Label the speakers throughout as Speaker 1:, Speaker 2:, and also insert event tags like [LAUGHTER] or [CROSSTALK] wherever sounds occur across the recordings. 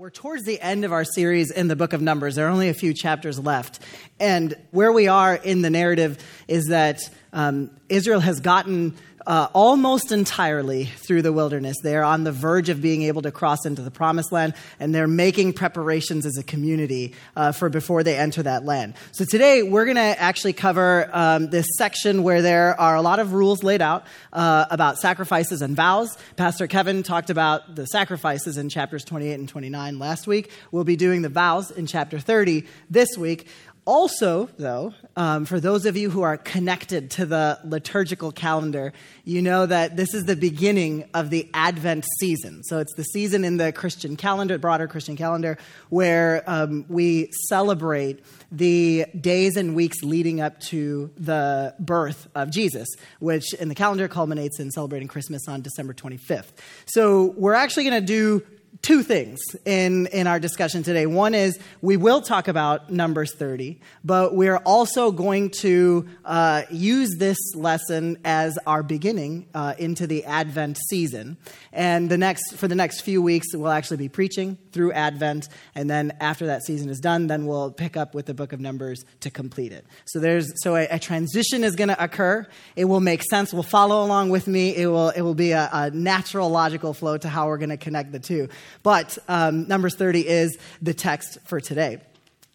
Speaker 1: we're towards the end of our series in the book of Numbers. There are only a few chapters left. And where we are in the narrative is that um, Israel has gotten uh, almost entirely through the wilderness. They are on the verge of being able to cross into the promised land, and they're making preparations as a community uh, for before they enter that land. So today we're going to actually cover um, this section where there are a lot of rules laid out uh, about sacrifices and vows. Pastor Kevin talked about the sacrifices in chapters 28 and 29 last week. We'll be doing the vows in chapter 30 this week. Also, though, um, for those of you who are connected to the liturgical calendar, you know that this is the beginning of the Advent season. So it's the season in the Christian calendar, broader Christian calendar, where um, we celebrate the days and weeks leading up to the birth of Jesus, which in the calendar culminates in celebrating Christmas on December 25th. So we're actually going to do two things in, in our discussion today. One is we will talk about Numbers 30, but we're also going to uh, use this lesson as our beginning uh, into the Advent season. And the next, for the next few weeks, we'll actually be preaching through Advent. And then after that season is done, then we'll pick up with the book of Numbers to complete it. So there's, so a, a transition is going to occur. It will make sense. We'll follow along with me. It will, it will be a, a natural, logical flow to how we're going to connect the two. But um, Numbers 30 is the text for today.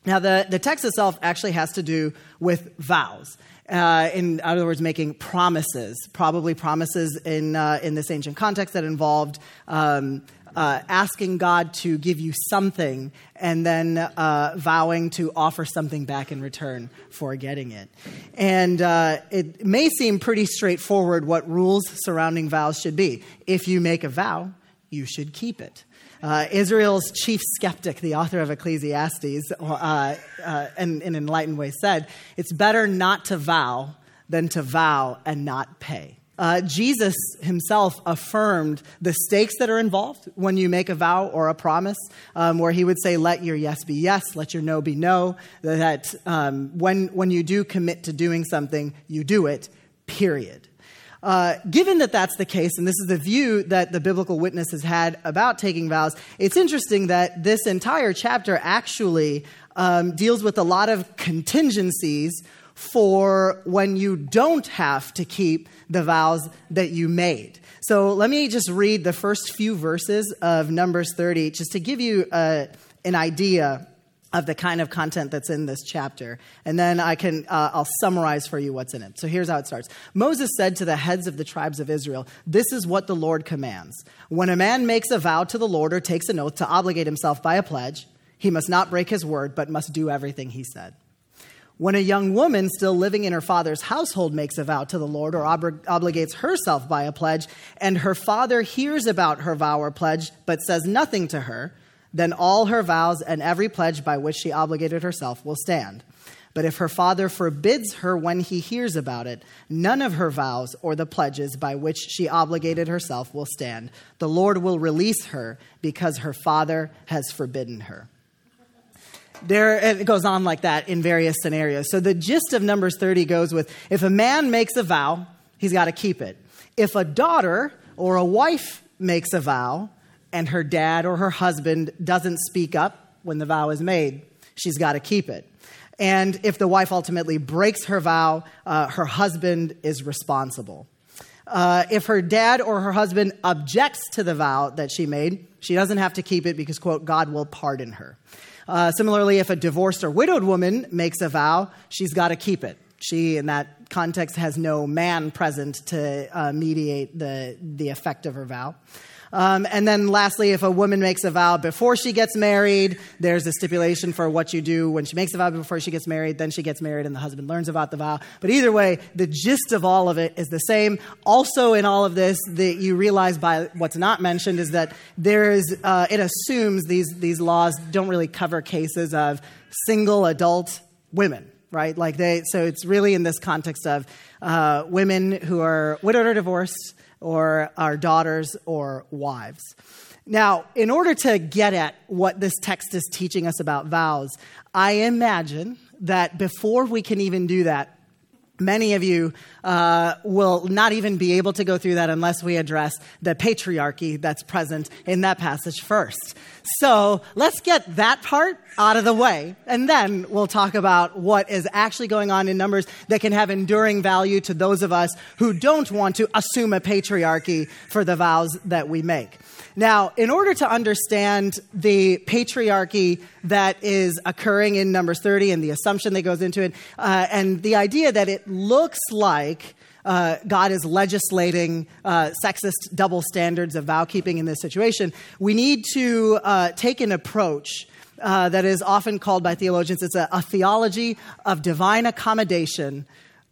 Speaker 1: Now, the, the text itself actually has to do with vows. Uh, in other words, making promises, probably promises in, uh, in this ancient context that involved um, uh, asking God to give you something and then uh, vowing to offer something back in return for getting it. And uh, it may seem pretty straightforward what rules surrounding vows should be. If you make a vow, you should keep it. Uh, Israel's chief skeptic, the author of Ecclesiastes, uh, uh, in, an enlightened way, said, It's better not to vow than to vow and not pay. Uh, Jesus himself affirmed the stakes that are involved when you make a vow or a promise, um, where he would say, Let your yes be yes, let your no be no. That um, when, when you do commit to doing something, you do it, period. Uh, given that that's the case, and this is the view that the biblical witness has had about taking vows, it's interesting that this entire chapter actually um, deals with a lot of contingencies for when you don't have to keep the vows that you made. So let me just read the first few verses of Numbers 30 just to give you uh, an idea of the kind of content that's in this chapter. And then I can, uh, I'll summarize for you what's in it. So here's how it starts. Moses said to the heads of the tribes of Israel, This is what the Lord commands. When a man makes a vow to the Lord or takes an oath to obligate himself by a pledge, he must not break his word, but must do everything he said. When a young woman still living in her father's household makes a vow to the Lord or ob- obligates herself by a pledge, and her father hears about her vow or pledge but says nothing to her, then all her vows and every pledge by which she obligated herself will stand. But if her father forbids her when he hears about it, none of her vows or the pledges by which she obligated herself will stand. The Lord will release her because her father has forbidden her. There, it goes on like that in various scenarios. So the gist of Numbers 30 goes with if a man makes a vow, he's got to keep it. If a daughter or a wife makes a vow, and her dad or her husband doesn't speak up when the vow is made, she's got to keep it. And if the wife ultimately breaks her vow, uh, her husband is responsible. Uh, if her dad or her husband objects to the vow that she made, she doesn't have to keep it because, quote, God will pardon her. Uh, similarly, if a divorced or widowed woman makes a vow, she's got to keep it. She, in that context, has no man present to uh, mediate the, the effect of her vow. Um, and then lastly, if a woman makes a vow before she gets married, there's a stipulation for what you do when she makes a vow before she gets married. Then she gets married and the husband learns about the vow. But either way, the gist of all of it is the same. Also, in all of this, that you realize by what's not mentioned is that there is, uh, it assumes these, these laws don't really cover cases of single adult women right? Like they, so it's really in this context of uh, women who are widowed or divorced, or our daughters or wives. Now, in order to get at what this text is teaching us about vows, I imagine that before we can even do that, Many of you uh, will not even be able to go through that unless we address the patriarchy that's present in that passage first. So let's get that part out of the way, and then we'll talk about what is actually going on in Numbers that can have enduring value to those of us who don't want to assume a patriarchy for the vows that we make. Now, in order to understand the patriarchy that is occurring in Numbers 30 and the assumption that goes into it, uh, and the idea that it looks like uh, God is legislating uh, sexist double standards of vow keeping in this situation, we need to uh, take an approach. Uh, that is often called by theologians, it's a, a theology of divine accommodation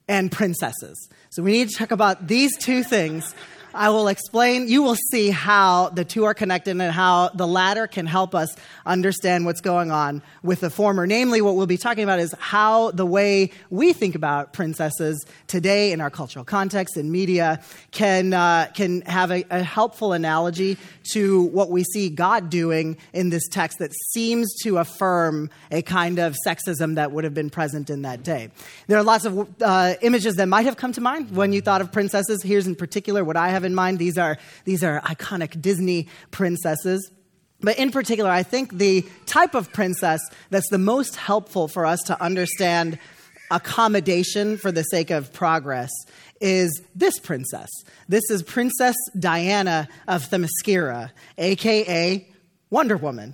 Speaker 1: and princesses. So we need to talk about these two things I will explain, you will see how the two are connected and how the latter can help us understand what's going on with the former. Namely, what we'll be talking about is how the way we think about princesses today in our cultural context and media can, uh, can have a, a helpful analogy to what we see God doing in this text that seems to affirm a kind of sexism that would have been present in that day. There are lots of uh, images that might have come to mind when you thought of princesses. Here's in particular what I have have in mind. These are, these are iconic Disney princesses. But in particular, I think the type of princess that's the most helpful for us to understand accommodation for the sake of progress is this princess. This is Princess Diana of Themyscira, aka Wonder Woman.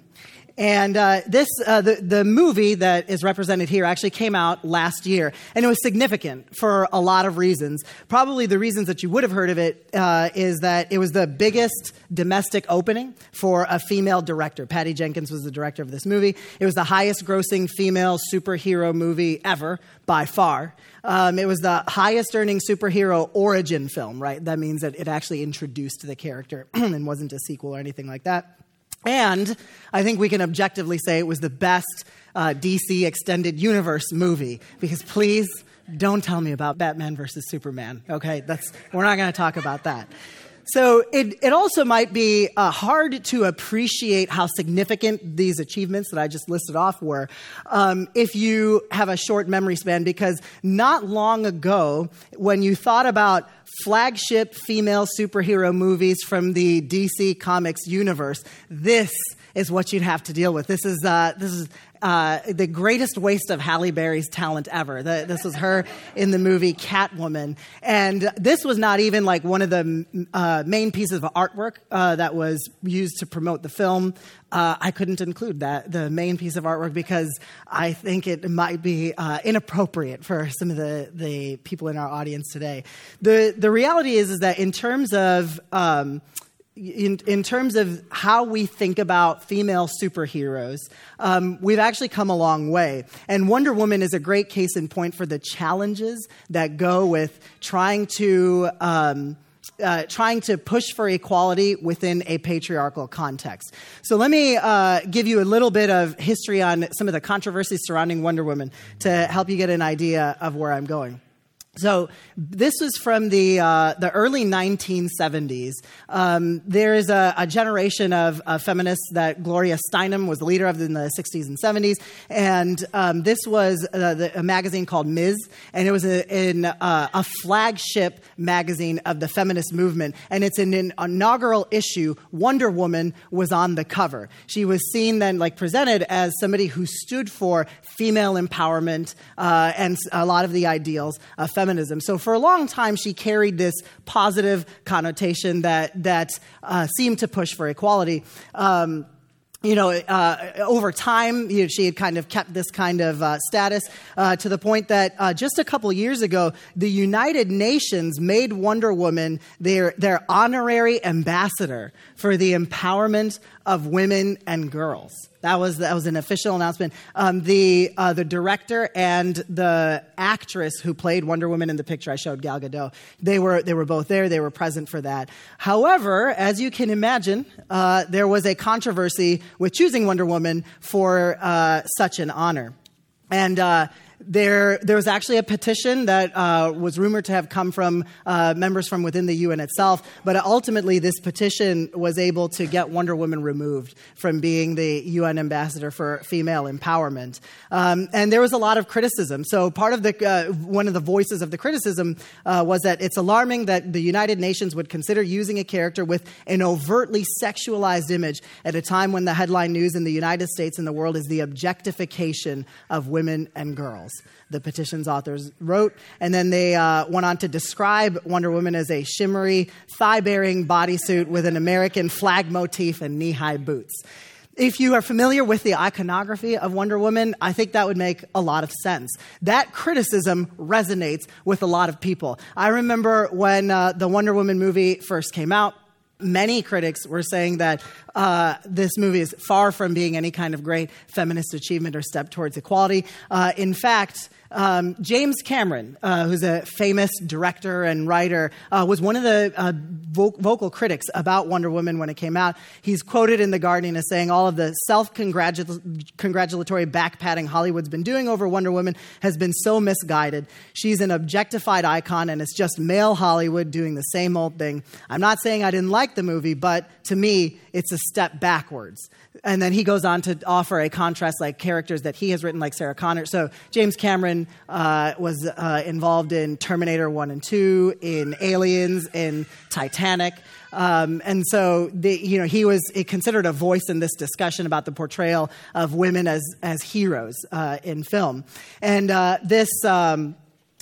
Speaker 1: And uh, this, uh, the, the movie that is represented here actually came out last year, and it was significant for a lot of reasons. Probably the reasons that you would have heard of it uh, is that it was the biggest domestic opening for a female director. Patty Jenkins was the director of this movie. It was the highest grossing female superhero movie ever, by far. Um, it was the highest earning superhero origin film, right? That means that it actually introduced the character [CLEARS THROAT] and wasn't a sequel or anything like that. And I think we can objectively say it was the best uh, DC extended universe movie because please don't tell me about Batman versus Superman. Okay, that's we're not going to talk about that. So it, it also might be uh, hard to appreciate how significant these achievements that I just listed off were um, if you have a short memory span, because not long ago, when you thought about flagship female superhero movies from the DC Comics universe, this is what you'd have to deal with. This is, uh, this is uh, the greatest waste of Halle Berry's talent ever. The, this was her in the movie Catwoman. And this was not even like one of the uh, main pieces of artwork uh, that was used to promote the film. Uh, I couldn't include that, the main piece of artwork, because I think it might be uh, inappropriate for some of the, the people in our audience today. The, the reality is, is that in terms of um, in, in terms of how we think about female superheroes, um, we've actually come a long way. And Wonder Woman is a great case in point for the challenges that go with trying to. Um, uh, trying to push for equality within a patriarchal context. So, let me uh, give you a little bit of history on some of the controversies surrounding Wonder Woman to help you get an idea of where I'm going. So this was from the uh, the early 1970s. Um, there is a, a generation of, of, feminists that Gloria Steinem was the leader of in the 60s and 70s, and um, this was uh, the, a magazine called Ms. and it was a, in, uh, a flagship magazine of the feminist movement. And it's an, an inaugural issue. Wonder Woman was on the cover. She was seen then like presented as somebody who stood for female empowerment uh, and a lot of the ideals of feminism. So for a long time, she carried this positive connotation that that uh, seemed to push for equality. Um, you know, uh, over time, you know, she had kind of kept this kind of uh, status uh, to the point that uh, just a couple years ago, the United Nations made Wonder Woman their, their honorary ambassador for the empowerment of women and girls. That was that was an official announcement. Um, the uh, the director and the actress who played Wonder Woman in the picture I showed, Gal Gadot, they were they were both there. They were present for that. However, as you can imagine, uh, there was a controversy with choosing Wonder Woman for uh, such an honor, and uh, there, there was actually a petition that uh, was rumored to have come from uh, members from within the UN itself, but ultimately, this petition was able to get Wonder Woman removed from being the UN ambassador for female empowerment. Um, and there was a lot of criticism. So, part of the uh, one of the voices of the criticism uh, was that it's alarming that the United Nations would consider using a character with an overtly sexualized image at a time when the headline news in the United States and the world is the objectification of women and girls the petition's authors wrote. And then they uh, went on to describe Wonder Woman as a shimmery, thigh baring bodysuit with an American flag motif and knee high boots. If you are familiar with the iconography of Wonder Woman, I think that would make a lot of sense. That criticism resonates with a lot of people. I remember when uh, the Wonder Woman movie first came out, many critics were saying that uh, this movie is far from being any kind of great feminist achievement or step towards equality. Uh, in fact, um, James Cameron, uh, who's a famous director and writer, uh, was one of the uh, vo- vocal critics about Wonder Woman when it came out. He's quoted in The Guardian as saying, All of the self congratulatory back patting Hollywood's been doing over Wonder Woman has been so misguided. She's an objectified icon, and it's just male Hollywood doing the same old thing. I'm not saying I didn't like the movie, but to me, it's a step backwards. And then he goes on to offer a contrast like characters that he has written, like Sarah Connor. So James Cameron uh, was uh, involved in Terminator 1 and 2, in Aliens, in Titanic. Um, and so, the, you know, he was considered a voice in this discussion about the portrayal of women as, as heroes uh, in film. And uh, this. Um,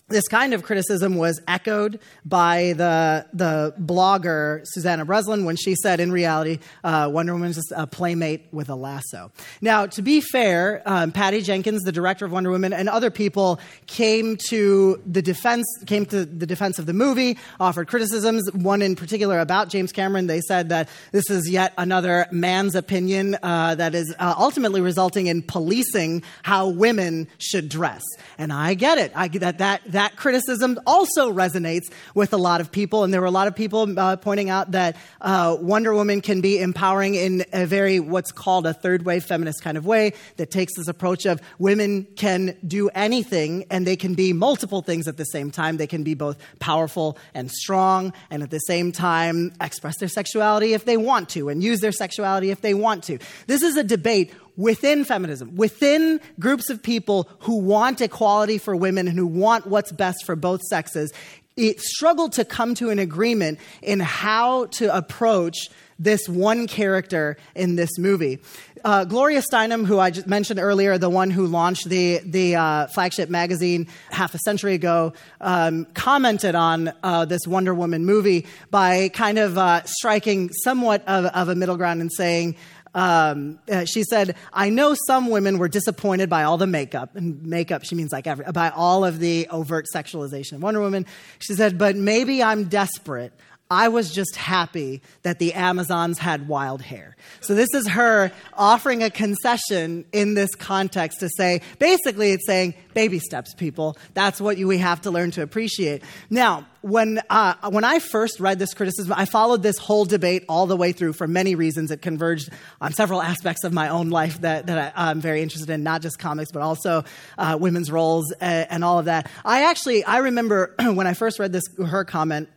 Speaker 1: this kind of criticism was echoed by the, the blogger Susannah Breslin when she said, in reality, uh, Wonder Woman is just a playmate with a lasso. Now, to be fair, um, Patty Jenkins, the director of Wonder Woman, and other people came to the defense came to the defense of the movie, offered criticisms. One in particular about James Cameron. They said that this is yet another man's opinion uh, that is uh, ultimately resulting in policing how women should dress. And I get it. I that that that criticism also resonates with a lot of people. And there were a lot of people uh, pointing out that uh, Wonder Woman can be empowering in a very, what's called a third wave feminist kind of way that takes this approach of women can do anything and they can be multiple things at the same time. They can be both powerful and strong and at the same time express their sexuality if they want to and use their sexuality if they want to. This is a debate within feminism, within groups of people who want equality for women and who want what's best for both sexes, it struggled to come to an agreement in how to approach this one character in this movie. Uh, Gloria Steinem, who I just mentioned earlier, the one who launched the, the uh, flagship magazine half a century ago, um, commented on uh, this Wonder Woman movie by kind of uh, striking somewhat of, of a middle ground and saying, um, uh, she said, I know some women were disappointed by all the makeup, and makeup, she means like every, by all of the overt sexualization of Wonder Woman. She said, but maybe I'm desperate. I was just happy that the Amazons had wild hair. So this is her offering a concession in this context to say, basically, it's saying, baby steps, people. That's what you, we have to learn to appreciate. Now, when, uh, when I first read this criticism, I followed this whole debate all the way through for many reasons. It converged on several aspects of my own life that, that I, am very interested in, not just comics, but also uh, women's roles and, and all of that. I actually, I remember [CLEARS THROAT] when I first read this, her comment,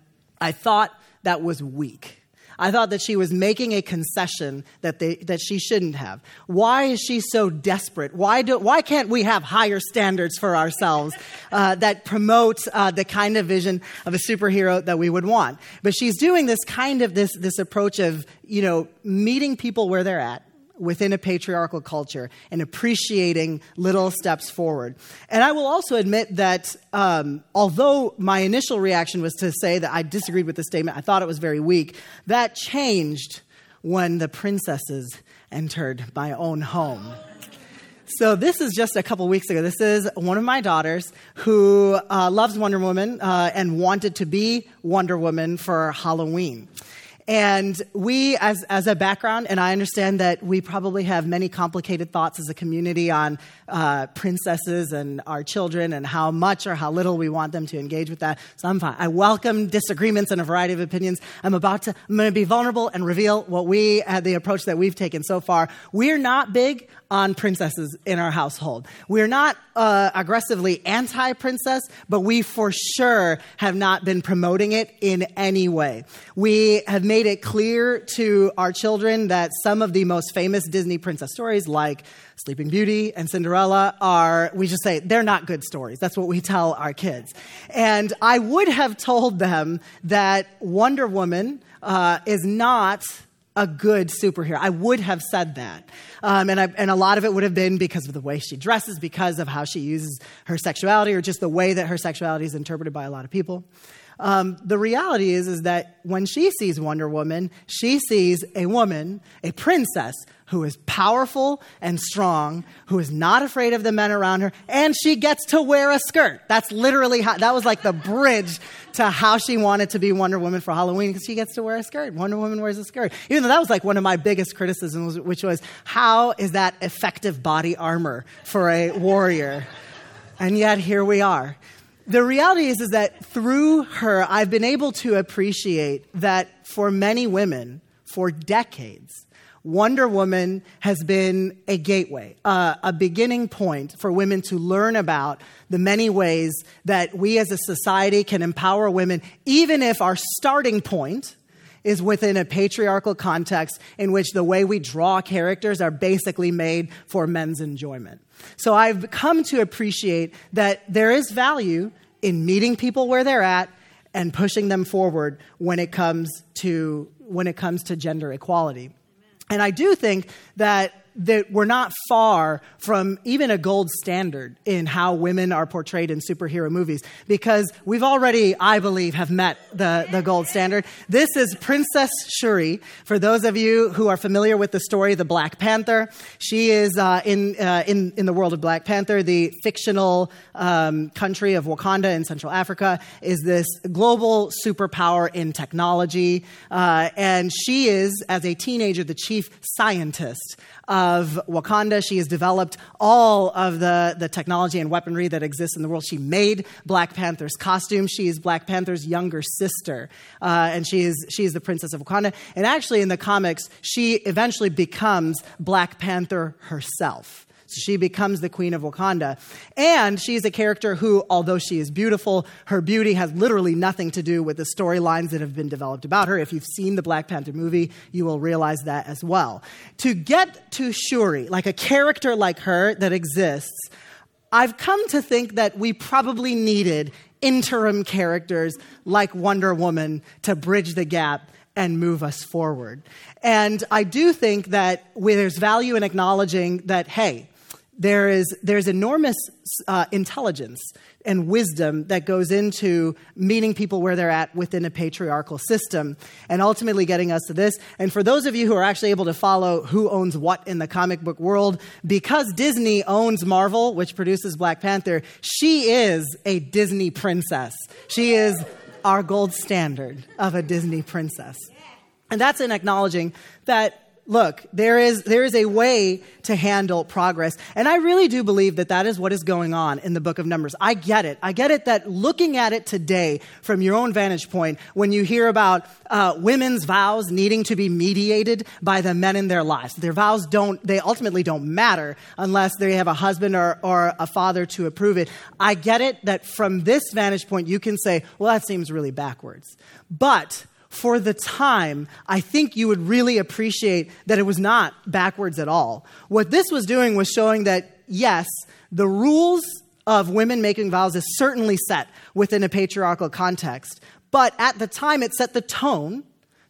Speaker 1: I thought that was weak. I thought that she was making a concession that, they, that she shouldn't have. Why is she so desperate? Why, do, why can't we have higher standards for ourselves uh, that promote uh, the kind of vision of a superhero that we would want? But she's doing this kind of this, this approach of, you know, meeting people where they're at within a patriarchal culture and appreciating little steps forward. And I will also admit that um, although my initial reaction was to say that I disagreed with the statement, I thought it was very weak, that changed when the princesses entered my own home. So this is just a couple weeks ago. This is one of my daughters who uh, loves Wonder Woman uh, and wanted to be Wonder Woman for Halloween. And we, as, as a background, and I understand that we probably have many complicated thoughts as a community on uh, princesses and our children and how much or how little we want them to engage with that. So I'm fine. I welcome disagreements and a variety of opinions. I'm about to, I'm going to be vulnerable and reveal what we, had the approach that we've taken so far. We're not big on princesses in our household. We're not uh, aggressively anti princess, but we for sure have not been promoting it in any way. We have made it clear to our children that some of the most famous Disney princess stories, like Sleeping Beauty and Cinderella, are, we just say, they're not good stories. That's what we tell our kids. And I would have told them that Wonder Woman uh, is not a good superhero. I would have said that. Um, and, I, and a lot of it would have been because of the way she dresses, because of how she uses her sexuality, or just the way that her sexuality is interpreted by a lot of people. Um, the reality is, is that when she sees Wonder Woman, she sees a woman, a princess, who is powerful and strong, who is not afraid of the men around her, and she gets to wear a skirt. That's literally how, that was like the bridge to how she wanted to be Wonder Woman for Halloween because she gets to wear a skirt. Wonder Woman wears a skirt. Even though that was like one of my biggest criticisms, which was how is that effective body armor for a warrior? And yet here we are the reality is, is that through her, I've been able to appreciate that for many women, for decades, Wonder Woman has been a gateway, uh, a beginning point for women to learn about the many ways that we as a society can empower women, even if our starting point is within a patriarchal context in which the way we draw characters are basically made for men's enjoyment. So I've come to appreciate that there is value in meeting people where they're at and pushing them forward when it comes to when it comes to gender equality. And I do think that that we're not far from even a gold standard in how women are portrayed in superhero movies because we've already, I believe, have met the, the gold standard. This is Princess Shuri. For those of you who are familiar with the story, the Black Panther, she is uh, in, uh, in, in the world of Black Panther, the fictional um, country of Wakanda in Central Africa is this global superpower in technology. Uh, and she is, as a teenager, the chief scientist of Wakanda. She has developed all of the, the technology and weaponry that exists in the world. She made Black Panther's costume. She is Black Panther's younger sister, uh, and she is, she is the princess of Wakanda. And actually, in the comics, she eventually becomes Black Panther herself. She becomes the queen of Wakanda. And she's a character who, although she is beautiful, her beauty has literally nothing to do with the storylines that have been developed about her. If you've seen the Black Panther movie, you will realize that as well. To get to Shuri, like a character like her that exists, I've come to think that we probably needed interim characters like Wonder Woman to bridge the gap and move us forward. And I do think that there's value in acknowledging that, hey, there is there's enormous uh, intelligence and wisdom that goes into meeting people where they're at within a patriarchal system and ultimately getting us to this. And for those of you who are actually able to follow who owns what in the comic book world because disney owns marvel which produces black panther she is a disney princess. She is our gold standard of a disney princess. And that's in acknowledging that look, there is, there is a way to handle progress. And I really do believe that that is what is going on in the book of Numbers. I get it. I get it that looking at it today from your own vantage point, when you hear about uh, women's vows needing to be mediated by the men in their lives, their vows don't, they ultimately don't matter unless they have a husband or, or a father to approve it. I get it that from this vantage point, you can say, well, that seems really backwards. But for the time, I think you would really appreciate that it was not backwards at all. What this was doing was showing that, yes, the rules of women making vows is certainly set within a patriarchal context, but at the time it set the tone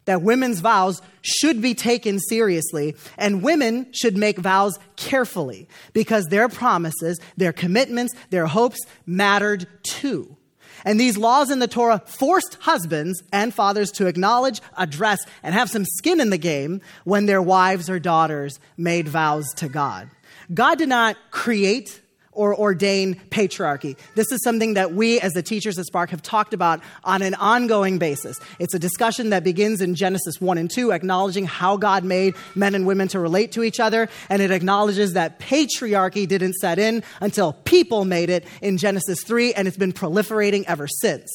Speaker 1: that women's vows should be taken seriously and women should make vows carefully because their promises, their commitments, their hopes mattered too. And these laws in the Torah forced husbands and fathers to acknowledge, address, and have some skin in the game when their wives or daughters made vows to God. God did not create or ordain patriarchy. This is something that we, as the teachers at Spark, have talked about on an ongoing basis. It's a discussion that begins in Genesis 1 and 2, acknowledging how God made men and women to relate to each other, and it acknowledges that patriarchy didn't set in until people made it in Genesis 3, and it's been proliferating ever since.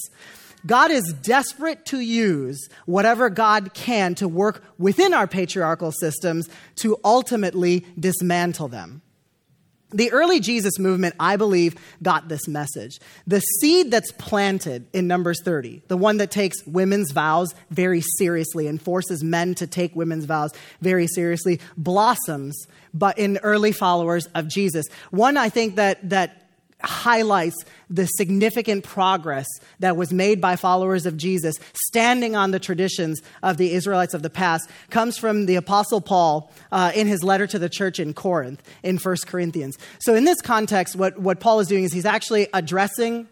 Speaker 1: God is desperate to use whatever God can to work within our patriarchal systems to ultimately dismantle them. The early Jesus movement, I believe, got this message. The seed that's planted in Numbers 30, the one that takes women's vows very seriously and forces men to take women's vows very seriously, blossoms but in early followers of Jesus. One I think that that highlights the significant progress that was made by followers of Jesus, standing on the traditions of the Israelites of the past, comes from the Apostle Paul uh, in his letter to the church in Corinth in 1 Corinthians. So, in this context, what, what Paul is doing is he's actually addressing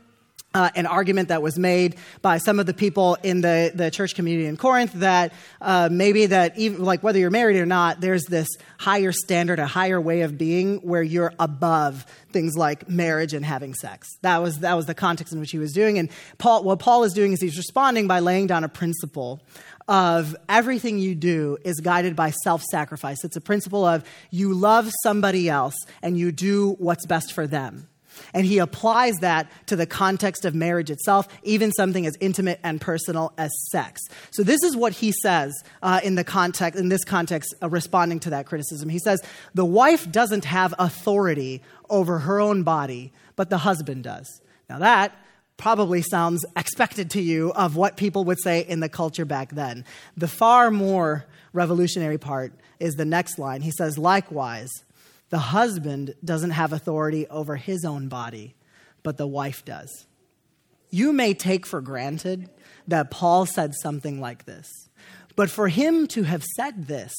Speaker 1: uh, an argument that was made by some of the people in the, the church community in Corinth that uh, maybe that even like whether you're married or not, there's this higher standard, a higher way of being where you're above things like marriage and having sex. That was that was the context in which he was doing. And Paul, what Paul is doing is he's responding by laying down a principle of everything you do is guided by self sacrifice. It's a principle of you love somebody else and you do what's best for them. And he applies that to the context of marriage itself, even something as intimate and personal as sex. So this is what he says uh, in the context, in this context, uh, responding to that criticism. He says, the wife doesn't have authority over her own body, but the husband does. Now that probably sounds expected to you of what people would say in the culture back then. The far more revolutionary part is the next line. He says, likewise, the husband doesn't have authority over his own body, but the wife does. You may take for granted that Paul said something like this, but for him to have said this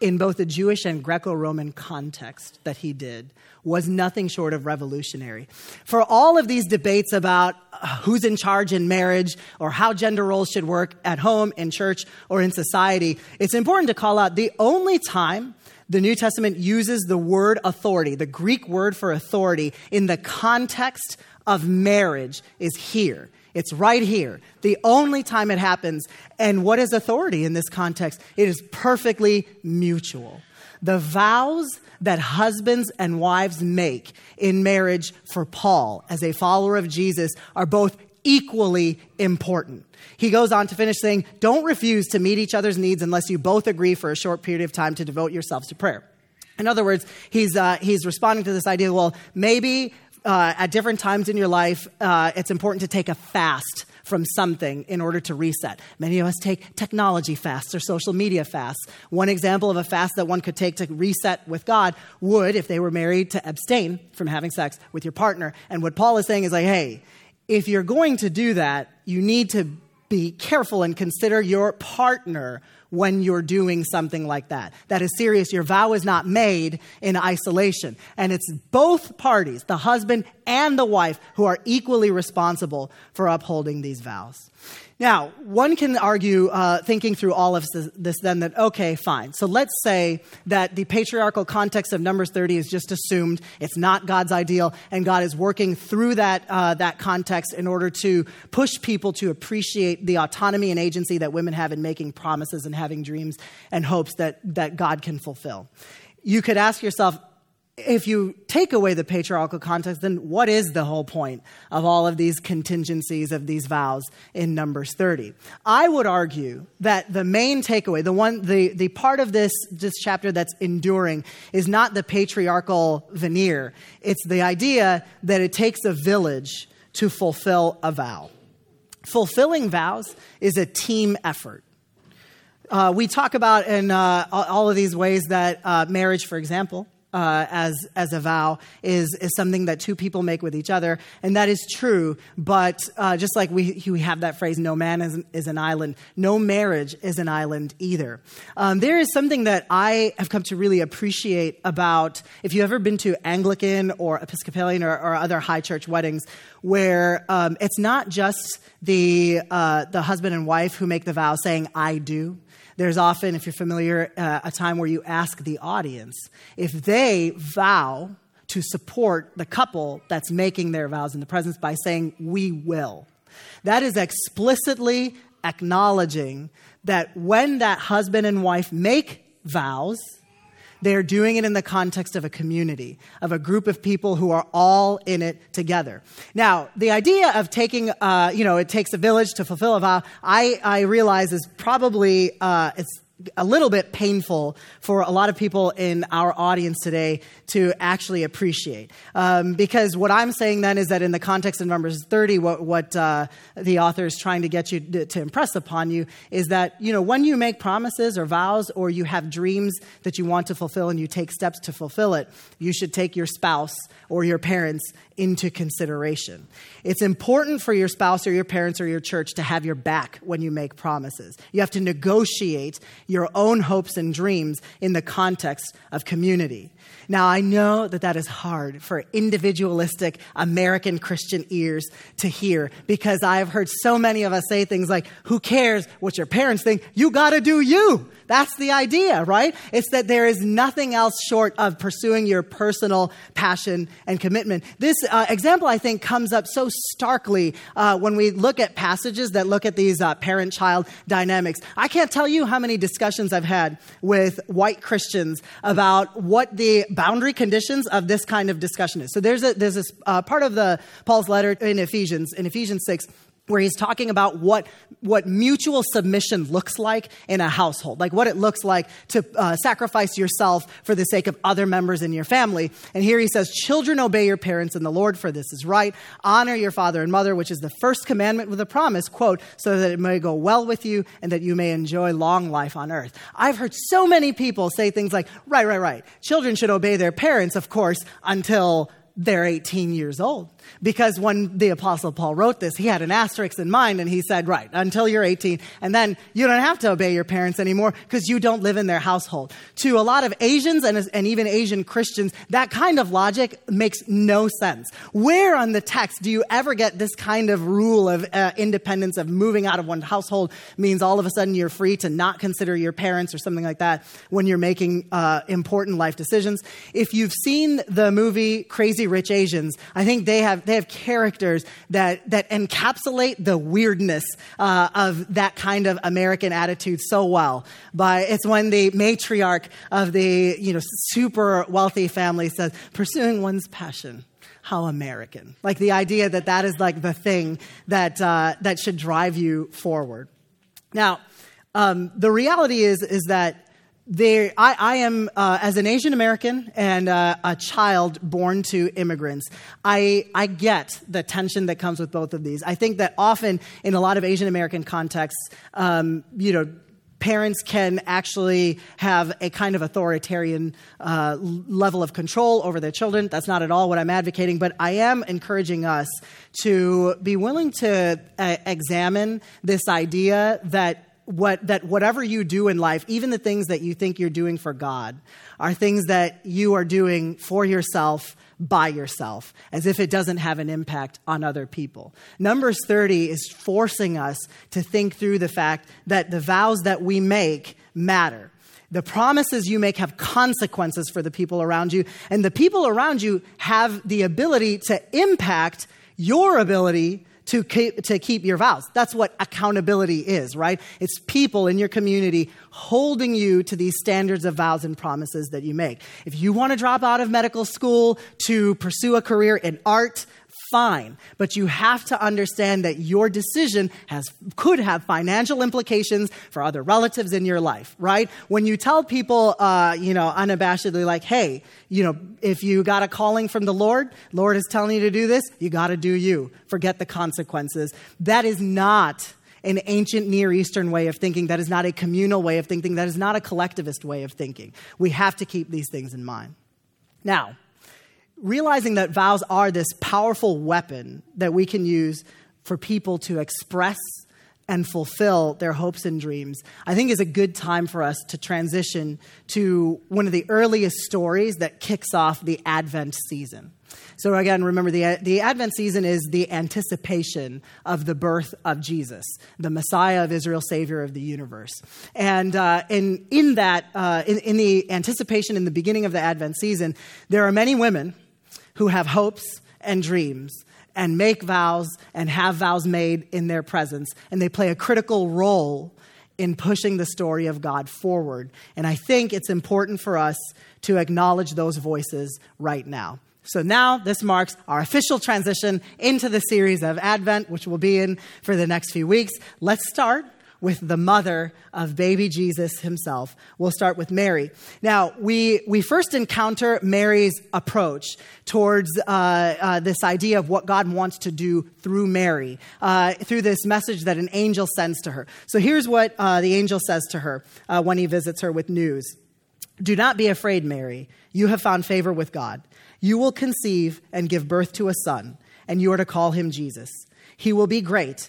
Speaker 1: in both the Jewish and Greco Roman context that he did was nothing short of revolutionary. For all of these debates about uh, who's in charge in marriage or how gender roles should work at home, in church, or in society, it's important to call out the only time the New Testament uses the word authority, the Greek word for authority, in the context of marriage is here. It's right here. The only time it happens. And what is authority in this context? It is perfectly mutual. The vows that husbands and wives make in marriage for Paul as a follower of Jesus are both equally important. He goes on to finish saying, Don't refuse to meet each other's needs unless you both agree for a short period of time to devote yourselves to prayer. In other words, he's, uh, he's responding to this idea well, maybe uh, at different times in your life, uh, it's important to take a fast from something in order to reset. Many of us take technology fasts or social media fasts. One example of a fast that one could take to reset with God would, if they were married, to abstain from having sex with your partner. And what Paul is saying is like, hey, if you're going to do that, you need to be careful and consider your partner when you're doing something like that. That is serious. Your vow is not made in isolation. And it's both parties, the husband and the wife, who are equally responsible for upholding these vows. Now, one can argue, uh, thinking through all of this, this, then, that, okay, fine. So let's say that the patriarchal context of Numbers 30 is just assumed. It's not God's ideal, and God is working through that, uh, that context in order to push people to appreciate the autonomy and agency that women have in making promises and having dreams and hopes that, that God can fulfill. You could ask yourself, if you take away the patriarchal context, then what is the whole point of all of these contingencies of these vows in Numbers 30? I would argue that the main takeaway, the one, the, the part of this, this chapter that's enduring is not the patriarchal veneer. It's the idea that it takes a village to fulfill a vow. Fulfilling vows is a team effort. Uh, we talk about in uh, all of these ways that uh, marriage, for example, uh, as, as a vow is, is something that two people make with each other. And that is true. But uh, just like we, we have that phrase, no man is, is an island, no marriage is an island either. Um, there is something that I have come to really appreciate about if you've ever been to Anglican or Episcopalian or, or other high church weddings, where um, it's not just the, uh, the husband and wife who make the vow saying, I do there's often, if you're familiar, uh, a time where you ask the audience if they vow to support the couple that's making their vows in the presence by saying, We will. That is explicitly acknowledging that when that husband and wife make vows, they're doing it in the context of a community, of a group of people who are all in it together. Now, the idea of taking, uh, you know, it takes a village to fulfill a vow, I, I realize is probably, uh, it's a little bit painful for a lot of people in our audience today to actually appreciate. Um, because what I'm saying then is that in the context of Numbers 30, what, what uh, the author is trying to get you to, to, impress upon you is that, you know, when you make promises or vows or you have dreams that you want to fulfill and you take steps to fulfill it, you should take your spouse or your parents into consideration. It's important for your spouse or your parents or your church to have your back when you make promises. You have to negotiate your own hopes and dreams in the context of community. Now, I know that that is hard for individualistic American Christian ears to hear because I have heard so many of us say things like, Who cares what your parents think? You gotta do you. That's the idea, right? It's that there is nothing else short of pursuing your personal passion and commitment. This uh, example, I think, comes up so starkly uh, when we look at passages that look at these uh, parent child dynamics. I can't tell you how many discussions I've had with white Christians about what the boundary conditions of this kind of discussion is. So there's a, there's this uh, part of the Paul's letter in Ephesians, in Ephesians 6, where he's talking about what, what mutual submission looks like in a household, like what it looks like to uh, sacrifice yourself for the sake of other members in your family. And here he says, Children, obey your parents in the Lord, for this is right. Honor your father and mother, which is the first commandment with a promise, quote, so that it may go well with you and that you may enjoy long life on earth. I've heard so many people say things like, right, right, right. Children should obey their parents, of course, until they're 18 years old. Because when the Apostle Paul wrote this, he had an asterisk in mind and he said, right, until you're 18, and then you don't have to obey your parents anymore because you don't live in their household. To a lot of Asians and, and even Asian Christians, that kind of logic makes no sense. Where on the text do you ever get this kind of rule of uh, independence, of moving out of one household means all of a sudden you're free to not consider your parents or something like that when you're making uh, important life decisions? If you've seen the movie Crazy Rich Asians, I think they have have they have characters that that encapsulate the weirdness uh, of that kind of American attitude so well. But it's when the matriarch of the you know super wealthy family says, "Pursuing one's passion." How American! Like the idea that that is like the thing that uh, that should drive you forward. Now, um, the reality is is that there, I, I am, uh, as an Asian American and uh, a child born to immigrants, I, I get the tension that comes with both of these. I think that often in a lot of Asian American contexts, um, you know, parents can actually have a kind of authoritarian uh, level of control over their children. That's not at all what I'm advocating, but I am encouraging us to be willing to uh, examine this idea that what, that whatever you do in life, even the things that you think you're doing for God, are things that you are doing for yourself by yourself, as if it doesn't have an impact on other people. Numbers 30 is forcing us to think through the fact that the vows that we make matter. The promises you make have consequences for the people around you, and the people around you have the ability to impact your ability to keep, to keep your vows. That's what accountability is, right? It's people in your community holding you to these standards of vows and promises that you make. If you want to drop out of medical school to pursue a career in art, fine. But you have to understand that your decision has, could have financial implications for other relatives in your life, right? When you tell people, uh, you know, unabashedly, like, hey, you know, if you got a calling from the Lord, Lord is telling you to do this, you got to do you. Forget the consequences. That is not an ancient Near Eastern way of thinking. That is not a communal way of thinking. That is not a collectivist way of thinking. We have to keep these things in mind. Now, realizing that vows are this powerful weapon that we can use for people to express and fulfill their hopes and dreams, I think is a good time for us to transition to one of the earliest stories that kicks off the Advent season. So, again, remember the, the Advent season is the anticipation of the birth of Jesus, the Messiah of Israel, Savior of the universe. And uh, in, in that, uh, in, in the anticipation in the beginning of the Advent season, there are many women who have hopes and dreams and make vows and have vows made in their presence. And they play a critical role in pushing the story of God forward. And I think it's important for us to acknowledge those voices right now. So now this marks our official transition into the series of Advent, which we'll be in for the next few weeks. Let's start with the mother of baby Jesus himself. We'll start with Mary. Now, we, we first encounter Mary's approach towards uh, uh, this idea of what God wants to do through Mary, uh, through this message that an angel sends to her. So here's what uh, the angel says to her uh, when he visits her with news Do not be afraid, Mary. You have found favor with God. You will conceive and give birth to a son, and you are to call him Jesus. He will be great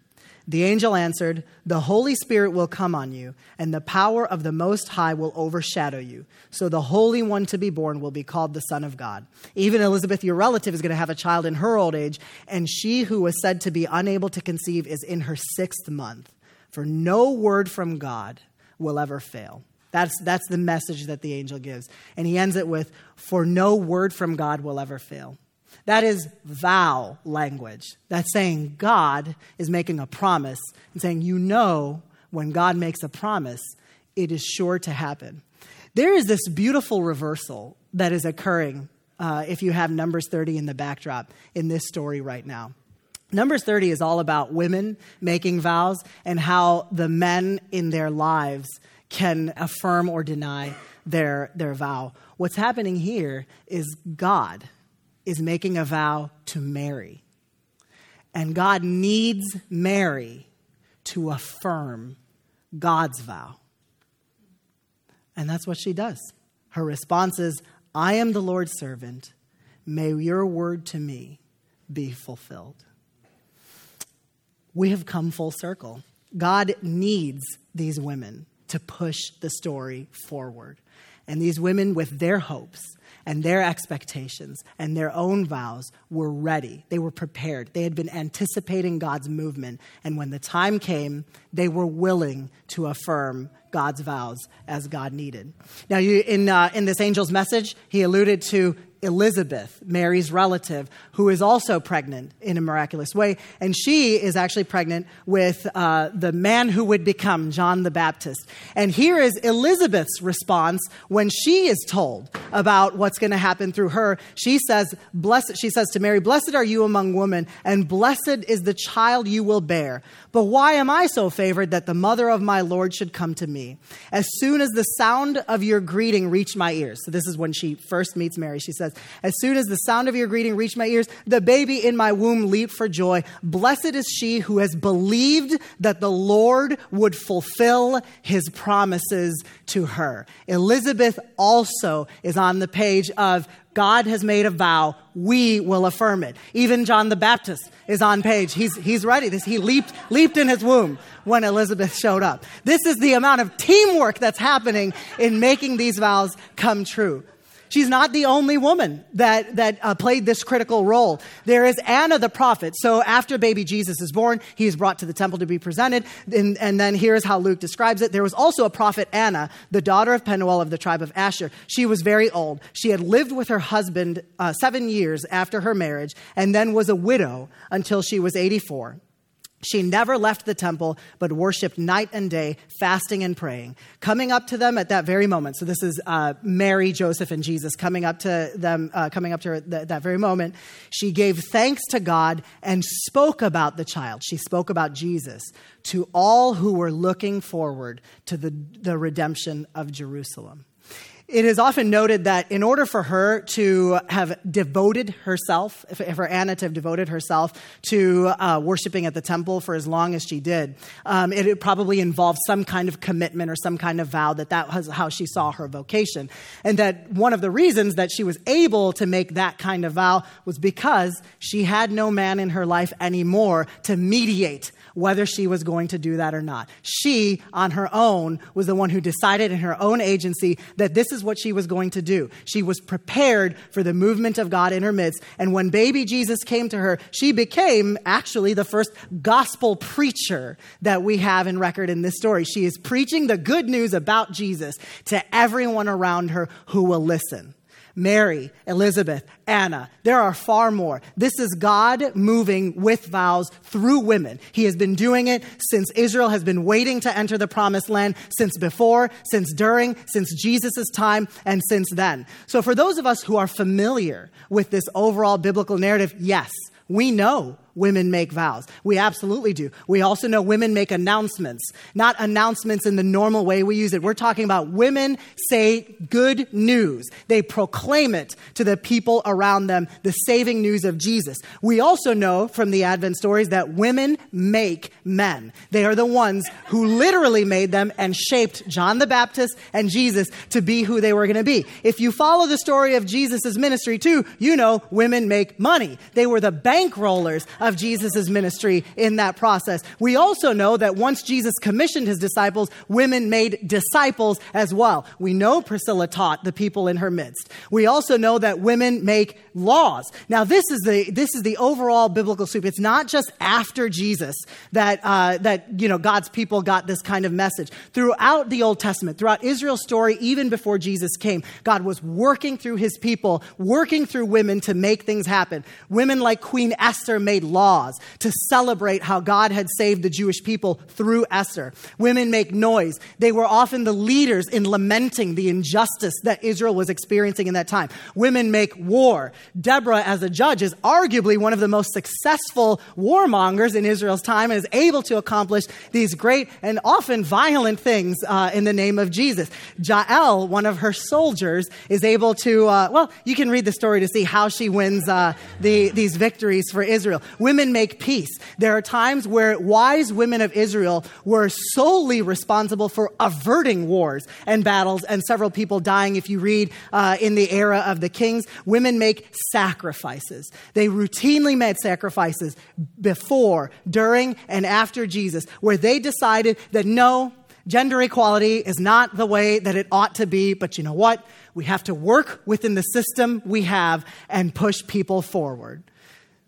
Speaker 1: The angel answered, The Holy Spirit will come on you, and the power of the Most High will overshadow you. So the Holy One to be born will be called the Son of God. Even Elizabeth, your relative, is going to have a child in her old age, and she who was said to be unable to conceive is in her sixth month. For no word from God will ever fail. That's, that's the message that the angel gives. And he ends it with, For no word from God will ever fail. That is vow language. That's saying God is making a promise and saying, you know, when God makes a promise, it is sure to happen. There is this beautiful reversal that is occurring uh, if you have Numbers 30 in the backdrop in this story right now. Numbers 30 is all about women making vows and how the men in their lives can affirm or deny their, their vow. What's happening here is God is making a vow to Mary. And God needs Mary to affirm God's vow. And that's what she does. Her response is, I am the Lord's servant. May your word to me be fulfilled. We have come full circle. God needs these women to push the story forward. And these women, with their hopes, and their expectations and their own vows were ready. They were prepared. They had been anticipating God's movement. And when the time came, they were willing to affirm God's vows as God needed. Now, you, in, uh, in this angel's message, he alluded to Elizabeth, Mary's relative, who is also pregnant in a miraculous way. And she is actually pregnant with uh, the man who would become John the Baptist. And here is Elizabeth's response when she is told about what's going to happen through her. She says, Blessed, she says to Mary, Blessed are you among women, and blessed is the child you will bear. But why am I so favored that the mother of my Lord should come to me? As soon as the sound of your greeting reached my ears. So this is when she first meets Mary. She says, As soon as the sound of your greeting reached my ears, the baby in my womb leaped for joy. Blessed is she who has believed that the Lord would fulfill his promises to her. Elizabeth also is on the page of God has made a vow. We will affirm it. Even John the Baptist is on page. He's, he's ready. This, he leaped, leaped in his womb when Elizabeth showed up. This is the amount of teamwork that's happening in making these vows come true. She's not the only woman that, that uh, played this critical role. There is Anna the prophet. So after baby Jesus is born, he is brought to the temple to be presented. And, and then here's how Luke describes it. There was also a prophet Anna, the daughter of Penuel of the tribe of Asher. She was very old. She had lived with her husband uh, seven years after her marriage and then was a widow until she was 84. She never left the temple, but worshiped night and day, fasting and praying. Coming up to them at that very moment. So this is uh, Mary, Joseph, and Jesus coming up to them, uh, coming up to her th- that very moment. She gave thanks to God and spoke about the child. She spoke about Jesus to all who were looking forward to the, the redemption of Jerusalem. It is often noted that in order for her to have devoted herself, for Anna to have devoted herself to uh, worshiping at the temple for as long as she did, um, it, it probably involved some kind of commitment or some kind of vow that that was how she saw her vocation. And that one of the reasons that she was able to make that kind of vow was because she had no man in her life anymore to mediate whether she was going to do that or not. She, on her own, was the one who decided in her own agency that this is what she was going to do. She was prepared for the movement of God in her midst. And when baby Jesus came to her, she became actually the first gospel preacher that we have in record in this story. She is preaching the good news about Jesus to everyone around her who will listen. Mary, Elizabeth, Anna. There are far more. This is God moving with vows through women. He has been doing it since Israel has been waiting to enter the promised land, since before, since during, since Jesus' time, and since then. So, for those of us who are familiar with this overall biblical narrative, yes, we know women make vows. We absolutely do. We also know women make announcements, not announcements in the normal way we use it. We're talking about women say good news. They proclaim it to the people around them, the saving news of Jesus. We also know from the Advent stories that women make men. They are the ones who literally made them and shaped John the Baptist and Jesus to be who they were going to be. If you follow the story of Jesus' ministry too, you know women make money. They were the bankrollers of Jesus' ministry in that process. We also know that once Jesus commissioned his disciples, women made disciples as well. We know Priscilla taught the people in her midst. We also know that women make laws. Now, this is the, this is the overall biblical soup. It's not just after Jesus that, uh, that, you know, God's people got this kind of message. Throughout the Old Testament, throughout Israel's story, even before Jesus came, God was working through his people, working through women to make things happen. Women like Queen Esther made laws to celebrate how God had saved the Jewish people through Esther. Women make noise. They were often the leaders in lamenting the injustice that Israel was experiencing in that time. Women make war. Deborah, as a judge, is arguably one of the most successful warmongers in Israel's time and is able to accomplish these great and often violent things uh, in the name of Jesus. Jael, one of her soldiers, is able to, uh, well, you can read the story to see how she wins uh, the, these victories for Israel. Women make peace. There are times where wise women of Israel were solely responsible for averting wars and battles and several people dying. If you read uh, in the era of the kings, women make sacrifices. They routinely made sacrifices before, during, and after Jesus, where they decided that no, gender equality is not the way that it ought to be, but you know what? We have to work within the system we have and push people forward.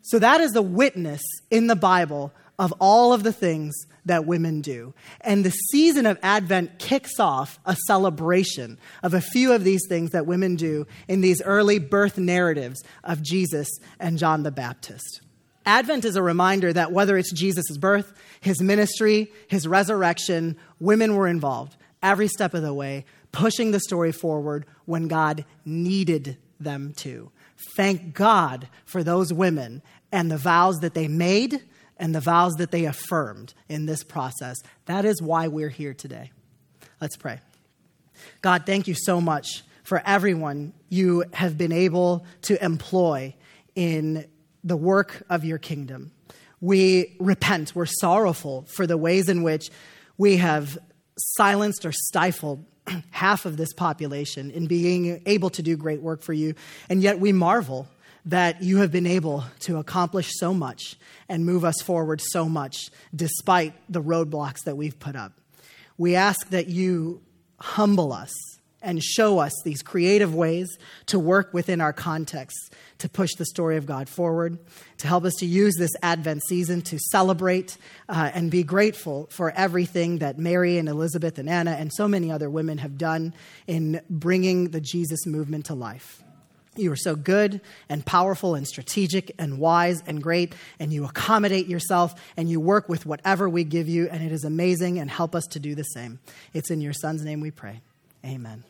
Speaker 1: So that is the witness in the Bible of all of the things that women do. And the season of Advent kicks off a celebration of a few of these things that women do in these early birth narratives of Jesus and John the Baptist. Advent is a reminder that whether it's Jesus' birth, his ministry, his resurrection, women were involved every step of the way, pushing the story forward when God needed them to. Thank God for those women and the vows that they made and the vows that they affirmed in this process. That is why we're here today. Let's pray. God, thank you so much for everyone you have been able to employ in the work of your kingdom. We repent, we're sorrowful for the ways in which we have silenced or stifled [CLEARS THROAT] half of this population in being able to do great work for you. And yet we marvel that you have been able to accomplish so much and move us forward so much despite the roadblocks that we've put up. We ask that you humble us and show us these creative ways to work within our context to push the story of God forward, to help us to use this Advent season to celebrate uh, and be grateful for everything that Mary and Elizabeth and Anna and so many other women have done in bringing the Jesus movement to life. You are so good and powerful and strategic and wise and great, and you accommodate yourself and you work with whatever we give you, and it is amazing, and help us to do the same. It's in your Son's name we pray. Amen.